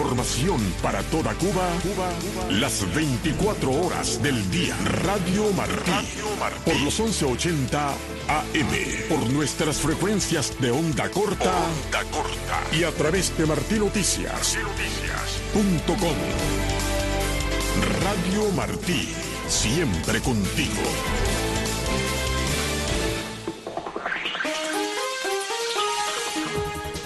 información para toda Cuba, Cuba, las 24 horas del día. Radio Martí. Por los 1180 AM. Por nuestras frecuencias de onda corta. Onda corta. Y a través de martinoticias.com. Radio Martí. Siempre contigo.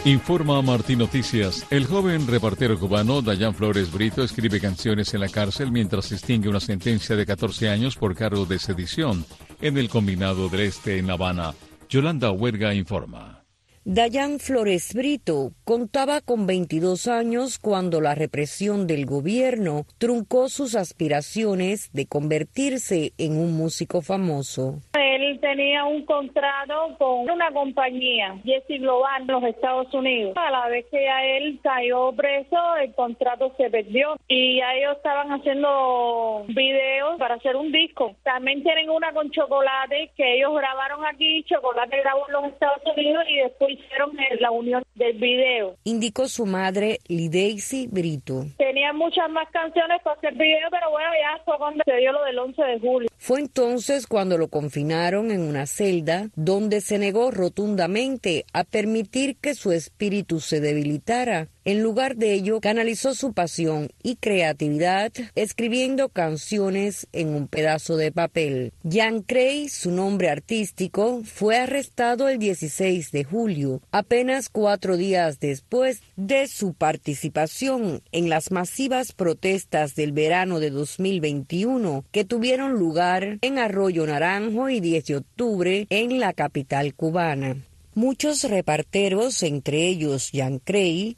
Informa Martín Noticias. El joven reportero cubano Dayan Flores Brito escribe canciones en la cárcel mientras extingue una sentencia de 14 años por cargo de sedición en el Combinado del Este en La Habana. Yolanda Huerga informa. Dayan Flores Brito contaba con 22 años cuando la represión del gobierno truncó sus aspiraciones de convertirse en un músico famoso. Él tenía un contrato con una compañía, Jesse Global, en los Estados Unidos. A la vez que a él cayó preso, el contrato se perdió y a ellos estaban haciendo videos para hacer un disco. También tienen una con Chocolate que ellos grabaron aquí, Chocolate grabó en los Estados Unidos y después hicieron la unión del video. Indicó su madre, Lideisi Brito. Tenía muchas más canciones para hacer video, pero bueno, ya fue cuando se dio lo del 11 de julio. Fue entonces cuando lo confinaron en una celda donde se negó rotundamente a permitir que su espíritu se debilitara en lugar de ello, canalizó su pasión y creatividad escribiendo canciones en un pedazo de papel. Jan Cray, su nombre artístico, fue arrestado el 16 de julio, apenas cuatro días después de su participación en las masivas protestas del verano de 2021 que tuvieron lugar en Arroyo Naranjo y 10 de octubre en la capital cubana. Muchos reparteros, entre ellos Jan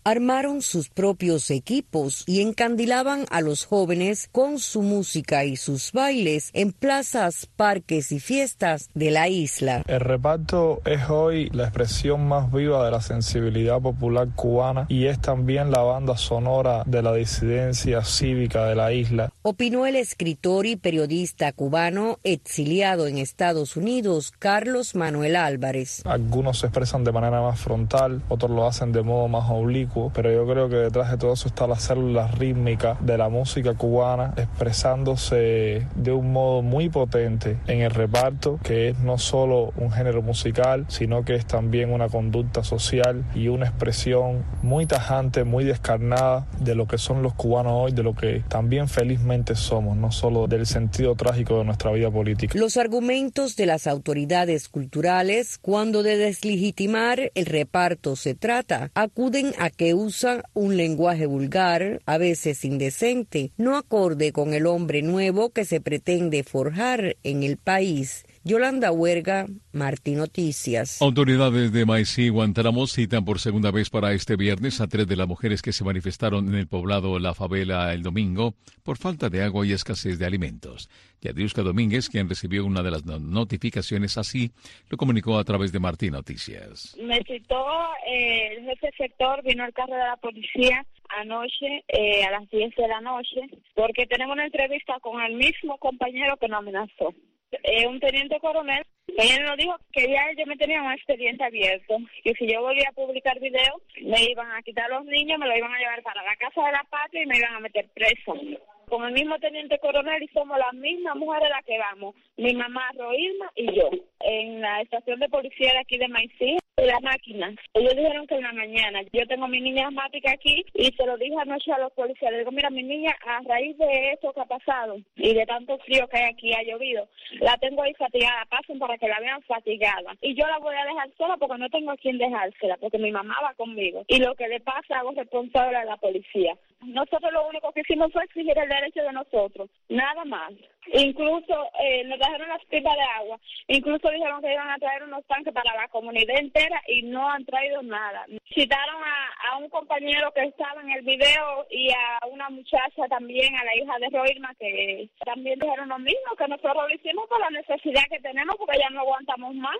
armaron sus propios equipos y encandilaban a los jóvenes con su música y sus bailes en plazas, parques y fiestas de la isla. El reparto es hoy la expresión más viva de la sensibilidad popular cubana y es también la banda sonora de la disidencia cívica de la isla. Opinó el escritor y periodista cubano exiliado en Estados Unidos, Carlos Manuel Álvarez. Algunos expresan de manera más frontal, otros lo hacen de modo más oblicuo, pero yo creo que detrás de todo eso está la célula rítmica de la música cubana expresándose de un modo muy potente en el reparto, que es no solo un género musical, sino que es también una conducta social y una expresión muy tajante, muy descarnada de lo que son los cubanos hoy, de lo que también felizmente somos, no solo del sentido trágico de nuestra vida política. Los argumentos de las autoridades culturales cuando de desligar legitimar el reparto se trata, acuden a que usa un lenguaje vulgar, a veces indecente, no acorde con el hombre nuevo que se pretende forjar en el país. Yolanda Huerga, Martín Noticias. Autoridades de Maicí y Guantánamo citan por segunda vez para este viernes a tres de las mujeres que se manifestaron en el poblado La Favela el domingo por falta de agua y escasez de alimentos. Yadiuska Domínguez, quien recibió una de las notificaciones así, lo comunicó a través de Martín Noticias. Me citó eh, el jefe sector, vino el carro de la policía anoche eh, a las 10 de la noche, porque tenemos una entrevista con el mismo compañero que nos amenazó eh, un teniente coronel, ella nos dijo que ya yo me tenía un expediente abierto, y si yo volvía a publicar videos, me iban a quitar los niños, me lo iban a llevar para la casa de la patria y me iban a meter preso. Con el mismo teniente coronel y somos las mismas mujeres las que vamos, mi mamá Roilma y yo, en la estación de policía de aquí de Maicí, la máquina. Ellos dijeron que en la mañana. Yo tengo mi niña asmática aquí y se lo dije anoche a los policías. Le digo, mira, mi niña, a raíz de esto que ha pasado y de tanto frío que hay aquí, ha llovido, la tengo ahí fatigada. Pasen para que la vean fatigada. Y yo la voy a dejar sola porque no tengo a quien dejársela, porque mi mamá va conmigo. Y lo que le pasa hago responsable a la policía. Nosotros lo único que hicimos fue exigir el derecho de nosotros, nada más. Incluso eh, nos dejaron las pipas de agua, incluso dijeron que iban a traer unos tanques para la comunidad entera y no han traído nada. Citaron a, a un compañero que estaba en el video y a una muchacha también, a la hija de Roirma, que también dijeron lo mismo, que nosotros lo hicimos por la necesidad que tenemos porque ya no aguantamos más.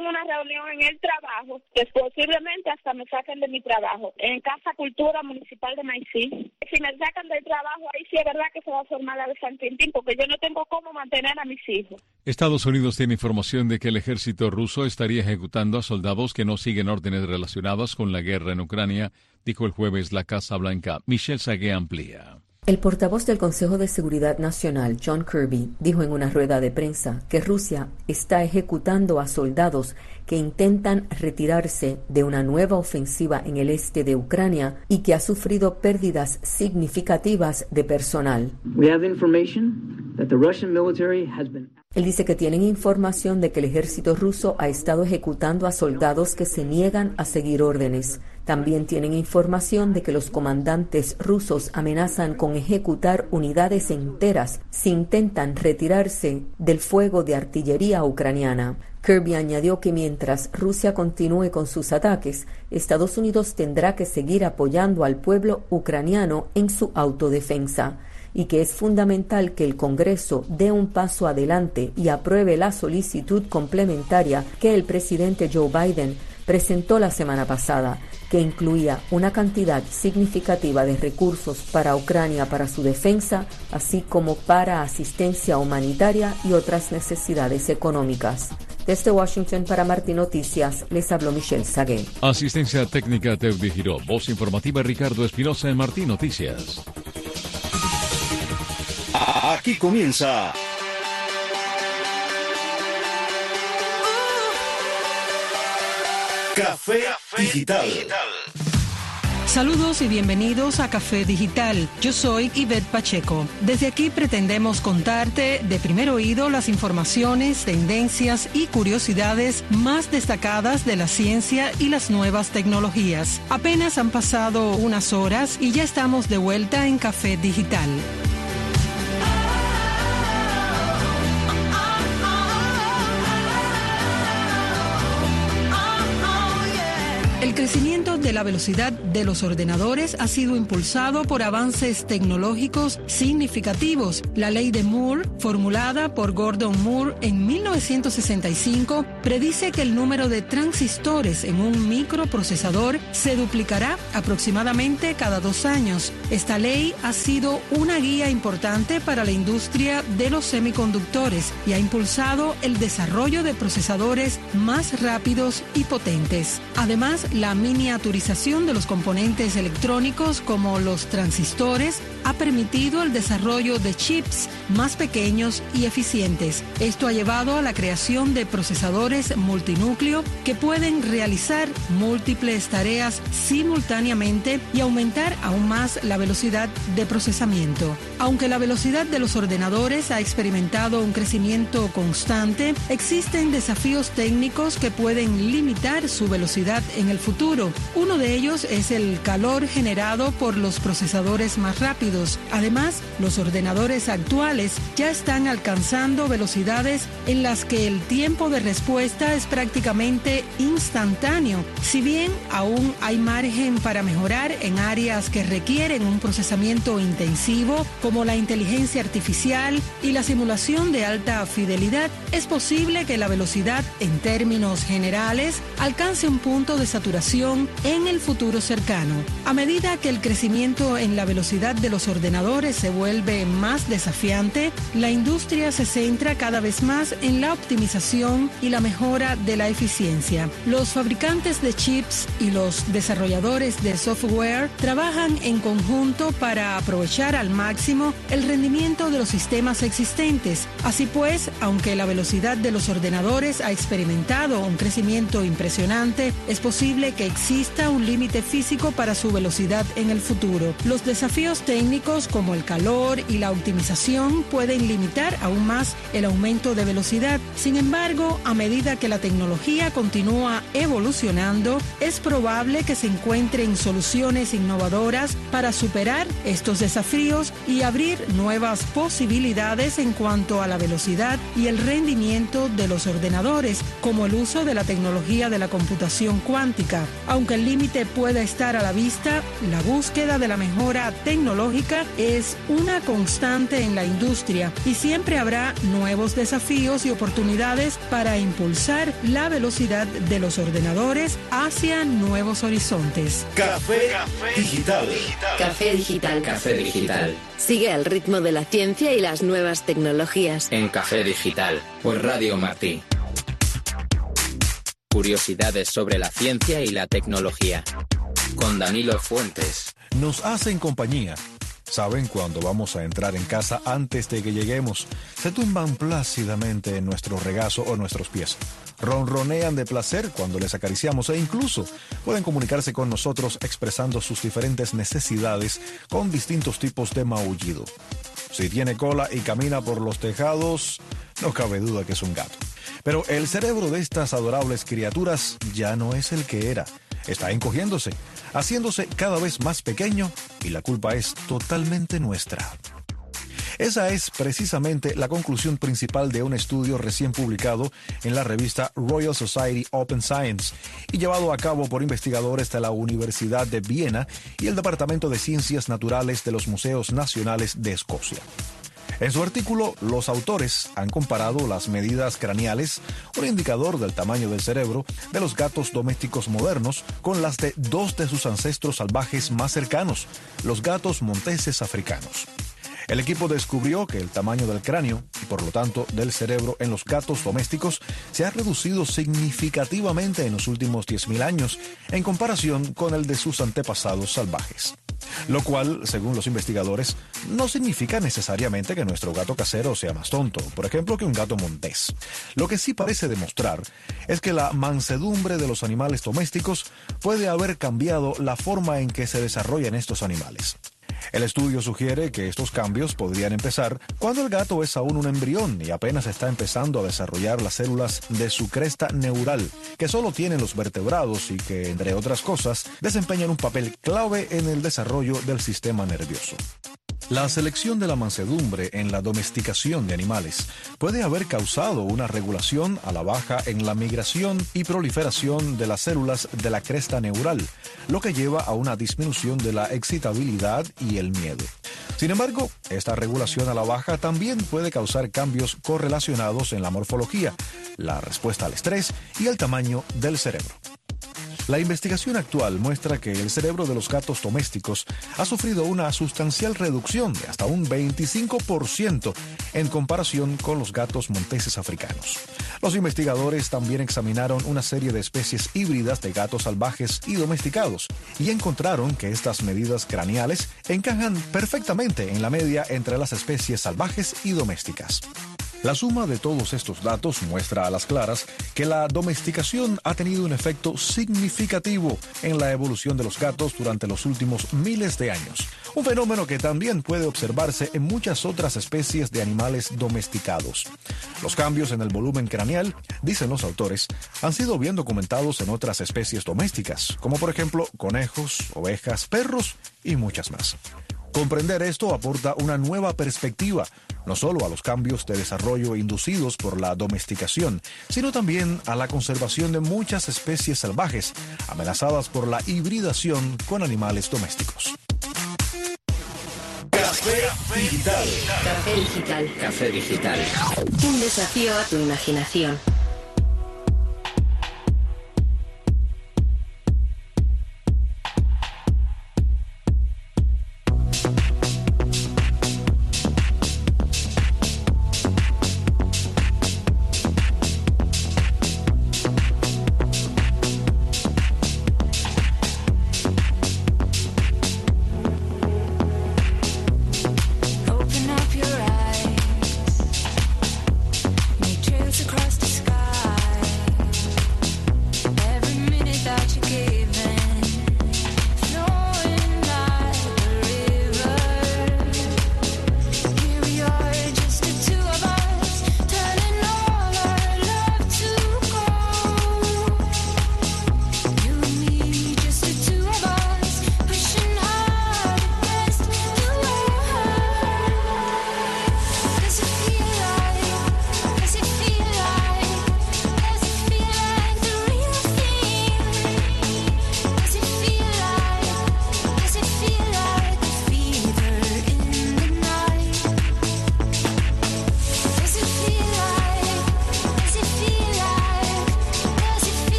Tengo una reunión en el trabajo, que posiblemente hasta me saquen de mi trabajo, en Casa Cultura Municipal de Maicí. Si me sacan del trabajo, ahí sí es verdad que se va a formar la de San Quintín, porque yo no tengo cómo mantener a mis hijos. Estados Unidos tiene información de que el ejército ruso estaría ejecutando a soldados que no siguen órdenes relacionadas con la guerra en Ucrania dijo el jueves la Casa Blanca. Michelle Sagué amplía. El portavoz del Consejo de Seguridad Nacional, John Kirby, dijo en una rueda de prensa que Rusia está ejecutando a soldados que intentan retirarse de una nueva ofensiva en el este de Ucrania y que ha sufrido pérdidas significativas de personal. Él dice que tienen información de que el ejército ruso ha estado ejecutando a soldados que se niegan a seguir órdenes. También tienen información de que los comandantes rusos amenazan con ejecutar unidades enteras si intentan retirarse del fuego de artillería ucraniana. Kirby añadió que mientras Rusia continúe con sus ataques, Estados Unidos tendrá que seguir apoyando al pueblo ucraniano en su autodefensa y que es fundamental que el Congreso dé un paso adelante y apruebe la solicitud complementaria que el presidente Joe Biden presentó la semana pasada, que incluía una cantidad significativa de recursos para Ucrania para su defensa, así como para asistencia humanitaria y otras necesidades económicas. Desde Washington para Martín Noticias, les habló Michelle Sagué. Asistencia técnica Teudi Giró. Voz informativa Ricardo Espinosa en Martín Noticias. Aquí comienza. Café, Digital. Saludos y bienvenidos a Café Digital. Yo soy Ivette Pacheco. Desde aquí pretendemos contarte de primer oído las informaciones, tendencias y curiosidades más destacadas de la ciencia y las nuevas tecnologías. Apenas han pasado unas horas y ya estamos de vuelta en Café Digital. De la velocidad de los ordenadores ha sido impulsado por avances tecnológicos significativos. La ley de Moore, formulada por Gordon Moore en 1965, predice que el número de transistores en un microprocesador se duplicará aproximadamente cada dos años. Esta ley ha sido una guía importante para la industria de los semiconductores y ha impulsado el desarrollo de procesadores más rápidos y potentes. Además, la miniaturización de los componentes electrónicos como los transistores ha permitido el desarrollo de chips más pequeños y eficientes. Esto ha llevado a la creación de procesadores multinúcleo que pueden realizar múltiples tareas simultáneamente y aumentar aún más la velocidad de procesamiento. Aunque la velocidad de los ordenadores ha experimentado un crecimiento constante, existen desafíos técnicos que pueden limitar su velocidad en el futuro. Uno de ellos es el calor generado por los procesadores más rápidos. Además, los ordenadores actuales ya están alcanzando velocidades en las que el tiempo de respuesta es prácticamente instantáneo. Si bien aún hay margen para mejorar en áreas que requieren un procesamiento intensivo, como la inteligencia artificial y la simulación de alta fidelidad, es posible que la velocidad en términos generales alcance un punto de saturación el futuro cercano. A medida que el crecimiento en la velocidad de los ordenadores se vuelve más desafiante, la industria se centra cada vez más en la optimización y la mejora de la eficiencia. Los fabricantes de chips y los desarrolladores de software trabajan en conjunto para aprovechar al máximo el rendimiento de los sistemas existentes. Así pues, aunque la velocidad de los ordenadores ha experimentado un crecimiento impresionante, es posible que exista un límite físico para su velocidad en el futuro. Los desafíos técnicos como el calor y la optimización pueden limitar aún más el aumento de velocidad. Sin embargo, a medida que la tecnología continúa evolucionando, es probable que se encuentren soluciones innovadoras para superar estos desafíos y abrir nuevas posibilidades en cuanto a la velocidad y el rendimiento de los ordenadores, como el uso de la tecnología de la computación cuántica aunque el límite pueda estar a la vista, la búsqueda de la mejora tecnológica es una constante en la industria y siempre habrá nuevos desafíos y oportunidades para impulsar la velocidad de los ordenadores hacia nuevos horizontes. Café, digital. Café digital. Café digital. Sigue el ritmo de la ciencia y las nuevas tecnologías. En Café Digital, por Radio Martí. Curiosidades sobre la ciencia y la tecnología. con Danilo Fuentes. Nos hacen compañía. Saben cuando vamos a entrar en casa antes de que lleguemos. Se tumban plácidamente en nuestro regazo o nuestros pies. Ronronean de placer cuando les acariciamos e incluso pueden comunicarse con nosotros expresando sus diferentes necesidades con distintos tipos de maullido. Si tiene cola y camina por los tejados, no cabe duda que es un gato. Pero el cerebro de estas adorables criaturas ya no es el que era. Está encogiéndose, haciéndose cada vez más pequeño y la culpa es totalmente nuestra. Esa es precisamente la conclusión principal de un estudio recién publicado en la revista Royal Society Open Science y llevado a cabo por investigadores de la Universidad de Viena y el Departamento de Ciencias Naturales de los Museos Nacionales de Escocia. En su artículo, los autores han comparado las medidas craneales, un indicador del tamaño del cerebro, de los gatos domésticos modernos con las de dos de sus ancestros salvajes más cercanos, los gatos monteses africanos. El equipo descubrió que el tamaño del cráneo y por lo tanto del cerebro en los gatos domésticos se ha reducido significativamente en los últimos 10.000 años en comparación con el de sus antepasados salvajes. Lo cual, según los investigadores, no significa necesariamente que nuestro gato casero sea más tonto, por ejemplo, que un gato montés. Lo que sí parece demostrar es que la mansedumbre de los animales domésticos puede haber cambiado la forma en que se desarrollan estos animales. El estudio sugiere que estos cambios podrían empezar cuando el gato es aún un embrión y apenas está empezando a desarrollar las células de su cresta neural, que solo tienen los vertebrados y que, entre otras cosas, desempeñan un papel clave en el desarrollo del sistema nervioso. La selección de la mansedumbre en la domesticación de animales puede haber causado una regulación a la baja en la migración y proliferación de las células de la cresta neural, lo que lleva a una disminución de la excitabilidad y el miedo. Sin embargo, esta regulación a la baja también puede causar cambios correlacionados en la morfología, la respuesta al estrés y el tamaño del cerebro. La investigación actual muestra que el cerebro de los gatos domésticos ha sufrido una sustancial reducción de hasta un 25% en comparación con los gatos monteses africanos. Los investigadores también examinaron una serie de especies híbridas de gatos salvajes y domesticados y encontraron que estas medidas craneales encajan perfectamente en la media entre las especies salvajes y domésticas. La suma de todos estos datos muestra a las claras que la domesticación ha tenido un efecto significativo en la evolución de los gatos durante los últimos miles de años, un fenómeno que también puede observarse en muchas otras especies de animales domesticados. Los cambios en el volumen craneal, dicen los autores, han sido bien documentados en otras especies domésticas, como por ejemplo conejos, ovejas, perros y muchas más. Comprender esto aporta una nueva perspectiva, no solo a los cambios de desarrollo inducidos por la domesticación, sino también a la conservación de muchas especies salvajes amenazadas por la hibridación con animales domésticos. Café digital. Café digital. Café digital. Un desafío a tu imaginación.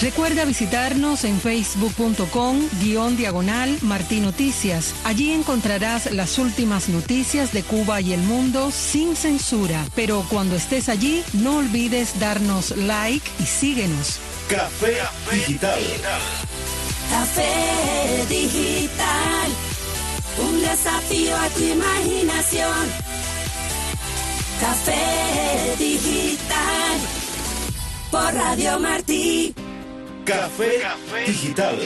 Recuerda visitarnos en facebook.com guion diagonal Martí Noticias. Allí encontrarás las últimas noticias de Cuba y el mundo sin censura. Pero cuando estés allí, no olvides darnos like y síguenos. Café Digital. Café Digital. Un desafío a tu imaginación. Café Digital. Por Radio Martí. Café, digital.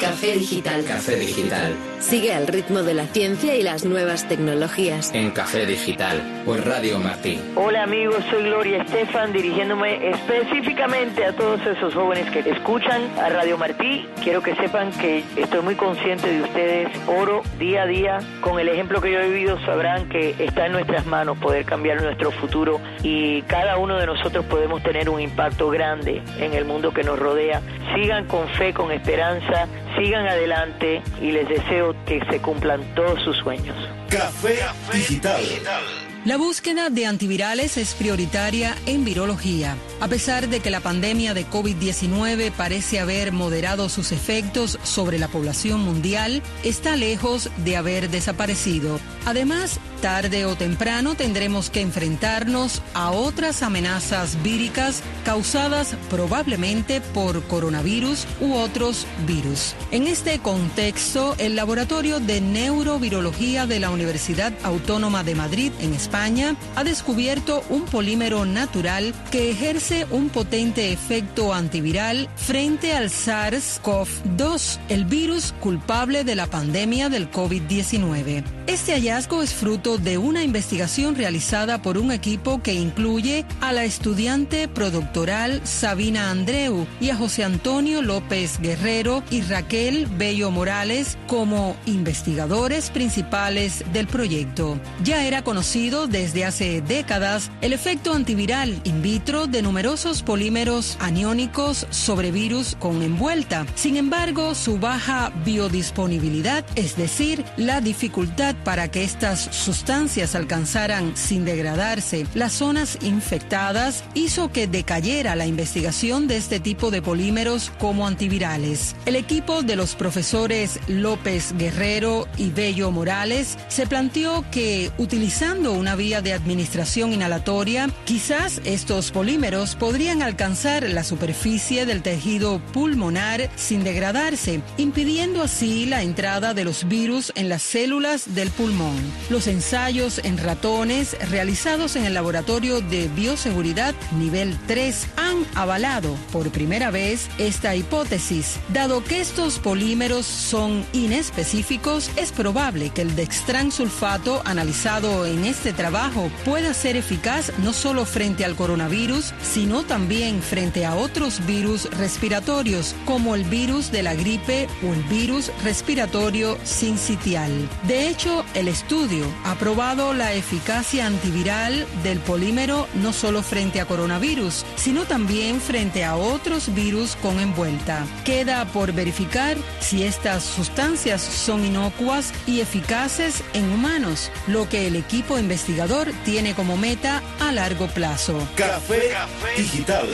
Café Digital. Café Digital. Sigue al ritmo de la ciencia y las nuevas tecnologías. En Café Digital. Por Radio Martí. Hola amigos, soy Gloria Estefan dirigiéndome específicamente a todos esos jóvenes que escuchan a Radio Martí. Quiero que sepan que estoy muy consciente de ustedes. Oro día a día. Con el ejemplo que yo he vivido sabrán que está en nuestras manos poder cambiar nuestro futuro y cada uno de nosotros podemos tener un impacto grande en el mundo que nos rodea sigan con fe, con esperanza, sigan adelante y les deseo que se cumplan todos sus sueños. Café Digital. La búsqueda de antivirales es prioritaria en virología. A pesar de que la pandemia de COVID-19 parece haber moderado sus efectos sobre la población mundial, está lejos de haber desaparecido. Además, tarde o temprano tendremos que enfrentarnos a otras amenazas víricas causadas probablemente por coronavirus u otros virus. En este contexto, el Laboratorio de Neurovirología de la Universidad Autónoma de Madrid, en España, ha descubierto un polímero natural que ejerce un potente efecto antiviral frente al SARS-CoV-2, el virus culpable de la pandemia del COVID-19. Este hallazgo es fruto de una investigación realizada por un equipo que incluye a la estudiante productoral Sabina Andreu y a José Antonio López Guerrero y Raquel Bello Morales como investigadores principales del proyecto. Ya era conocido desde hace décadas el efecto antiviral in vitro de numerosos polímeros aniónicos sobre virus con envuelta. Sin embargo, su baja biodisponibilidad, es decir, la dificultad para que estas alcanzaran sin degradarse las zonas infectadas, hizo que decayera la investigación de este tipo de polímeros como antivirales. El equipo de los profesores López Guerrero y Bello Morales se planteó que utilizando una vía de administración inhalatoria, quizás estos polímeros podrían alcanzar la superficie del tejido pulmonar sin degradarse, impidiendo así la entrada de los virus en las células del pulmón. Los ensayos en ratones realizados en el Laboratorio de Bioseguridad nivel 3 han avalado por primera vez esta hipótesis. Dado que estos polímeros son inespecíficos, es probable que el dextransulfato analizado en este trabajo pueda ser eficaz no solo frente al coronavirus, sino también frente a otros virus respiratorios, como el virus de la gripe o el virus respiratorio sincitial. De hecho, el estudio ha probado la eficacia antiviral del polímero no solo frente a coronavirus, sino también frente a otros virus con envuelta. Queda por verificar si estas sustancias son inocuas y eficaces en humanos, lo que el equipo investigador tiene como meta a largo plazo. Café Digital.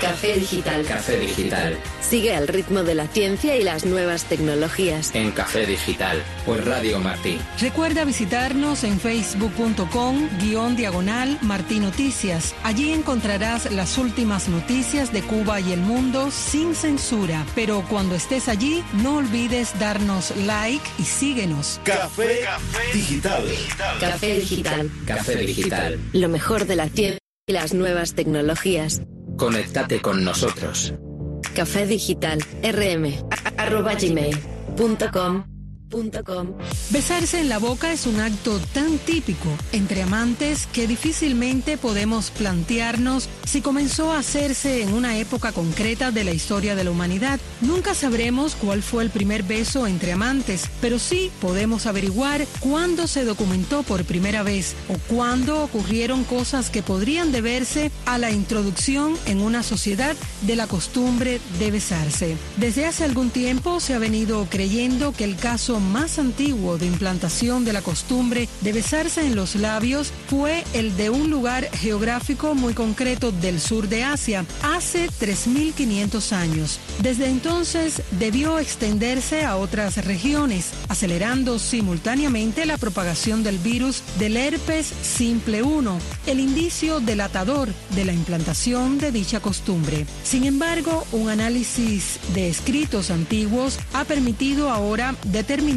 Café Digital. Café Digital. Sigue al ritmo de la ciencia y las nuevas tecnologías. En Café Digital. Por Radio Martí. Recuerda visitarnos en facebook.com guion diagonal Martí Noticias. Allí encontrarás las últimas noticias de Cuba y el mundo sin censura. Pero cuando estés allí, no olvides darnos like y síguenos. Café Digital. Café Digital. Café Digital. Lo mejor de la ciencia y las nuevas tecnologías. Conéctate con nosotros. Café Digital. rm arroba gmail.com Besarse en la boca es un acto tan típico entre amantes que difícilmente podemos plantearnos si comenzó a hacerse en una época concreta de la historia de la humanidad. Nunca sabremos cuál fue el primer beso entre amantes, pero sí podemos averiguar cuándo se documentó por primera vez o cuándo ocurrieron cosas que podrían deberse a la introducción en una sociedad de la costumbre de besarse. Desde hace algún tiempo se ha venido creyendo que el caso más antiguo de implantación de la costumbre de besarse en los labios fue el de un lugar geográfico muy concreto del sur de Asia, hace 3.500 años. Desde entonces debió extenderse a otras regiones, acelerando simultáneamente la propagación del virus del herpes simple 1, el indicio delatador de la implantación de dicha costumbre. Sin embargo, un análisis de escritos antiguos ha permitido ahora determinar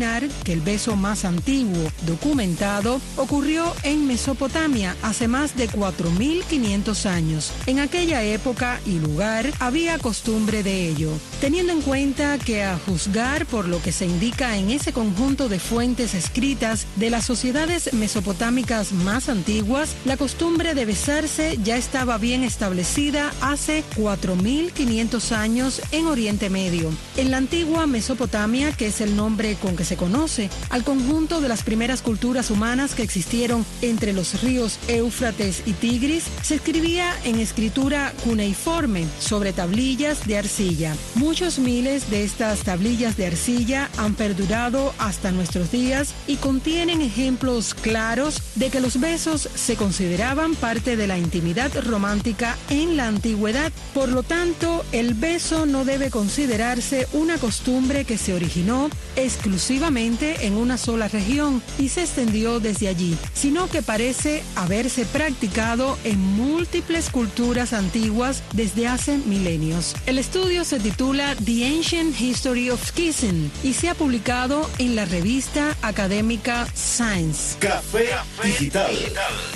que el beso más antiguo documentado ocurrió en Mesopotamia hace más de 4.500 años. En aquella época y lugar había costumbre de ello, teniendo en cuenta que a juzgar por lo que se indica en ese conjunto de fuentes escritas de las sociedades mesopotámicas más antiguas, la costumbre de besarse ya estaba bien establecida hace 4.500 años en Oriente Medio. En la antigua Mesopotamia, que es el nombre con que se conoce al conjunto de las primeras culturas humanas que existieron entre los ríos Éufrates y Tigris, se escribía en escritura cuneiforme sobre tablillas de arcilla. Muchos miles de estas tablillas de arcilla han perdurado hasta nuestros días y contienen ejemplos claros de que los besos se consideraban parte de la intimidad romántica en la antigüedad. Por lo tanto, el beso no debe considerarse una costumbre que se originó exclusivamente en una sola región y se extendió desde allí, sino que parece haberse practicado en múltiples culturas antiguas desde hace milenios. El estudio se titula The Ancient History of Kissing y se ha publicado en la revista académica Science. Café Digital.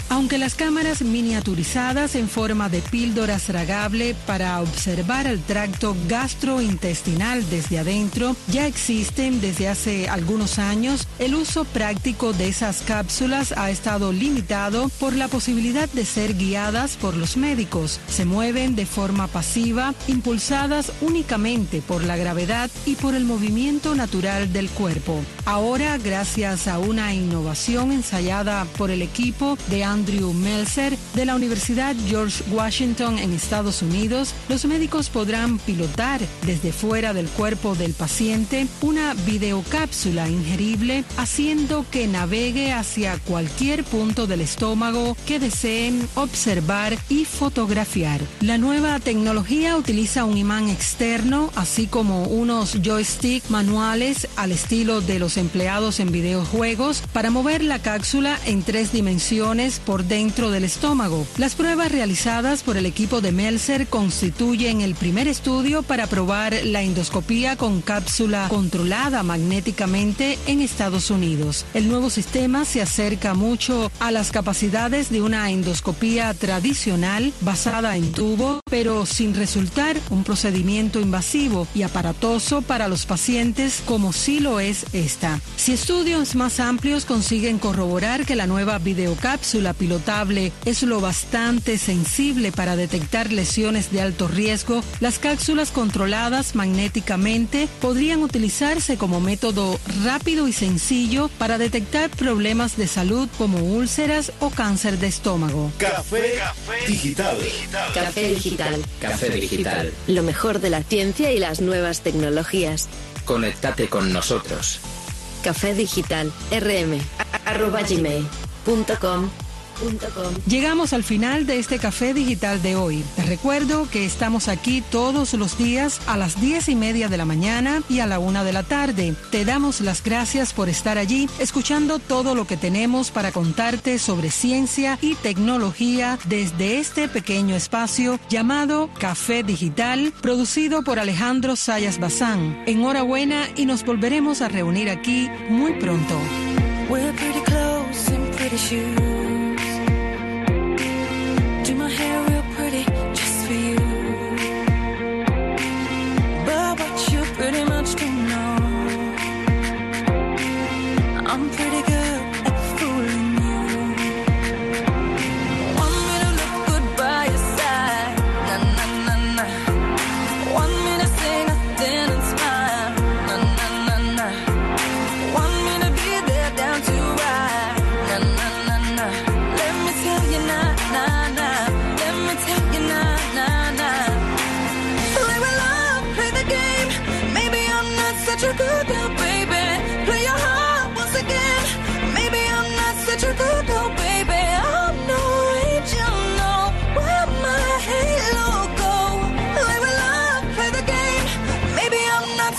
Aunque las cámaras miniaturizadas en forma de píldoras tragable para observar el tracto gastrointestinal desde adentro ya existen desde hace algunos años, el uso práctico de esas cápsulas ha estado limitado por la posibilidad de ser guiadas por los médicos. Se mueven de forma pasiva, impulsadas únicamente por la gravedad y por el movimiento natural del cuerpo. Ahora, gracias a una innovación ensayada por el equipo de Andrew Meltzer de la Universidad George Washington en Estados Unidos, los médicos podrán pilotar desde fuera del cuerpo del paciente una videocápsula ingerible haciendo que navegue hacia cualquier punto del estómago que deseen observar y fotografiar. La nueva tecnología utiliza un imán externo así como unos joystick manuales al estilo de los empleados en videojuegos para mover la cápsula en tres dimensiones por dentro del estómago. Las pruebas realizadas por el equipo de Melser constituyen el primer estudio para probar la endoscopía con cápsula controlada en Estados Unidos. El nuevo sistema se acerca mucho a las capacidades de una endoscopía tradicional basada en tubo, pero sin resultar un procedimiento invasivo y aparatoso para los pacientes como sí lo es esta. Si estudios más amplios consiguen corroborar que la nueva videocápsula pilotable es lo bastante sensible para detectar lesiones de alto riesgo, las cápsulas controladas magnéticamente podrían utilizarse como método rápido y sencillo para detectar problemas de salud como úlceras o cáncer de estómago. Café Digital. Café Digital. Café Digital. Lo mejor de la ciencia y las nuevas tecnologías. Conéctate con nosotros. Café Digital. rm. arroba gmail.com. Llegamos al final de este café digital de hoy. Te recuerdo que estamos aquí todos los días a las diez y media de la mañana y a la una de la tarde. Te damos las gracias por estar allí, escuchando todo lo que tenemos para contarte sobre ciencia y tecnología desde este pequeño espacio llamado Café Digital, producido por Alejandro Sayas Bazán. Enhorabuena y nos volveremos a reunir aquí muy pronto. We're pretty close and pretty sure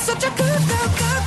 such a good girl, good.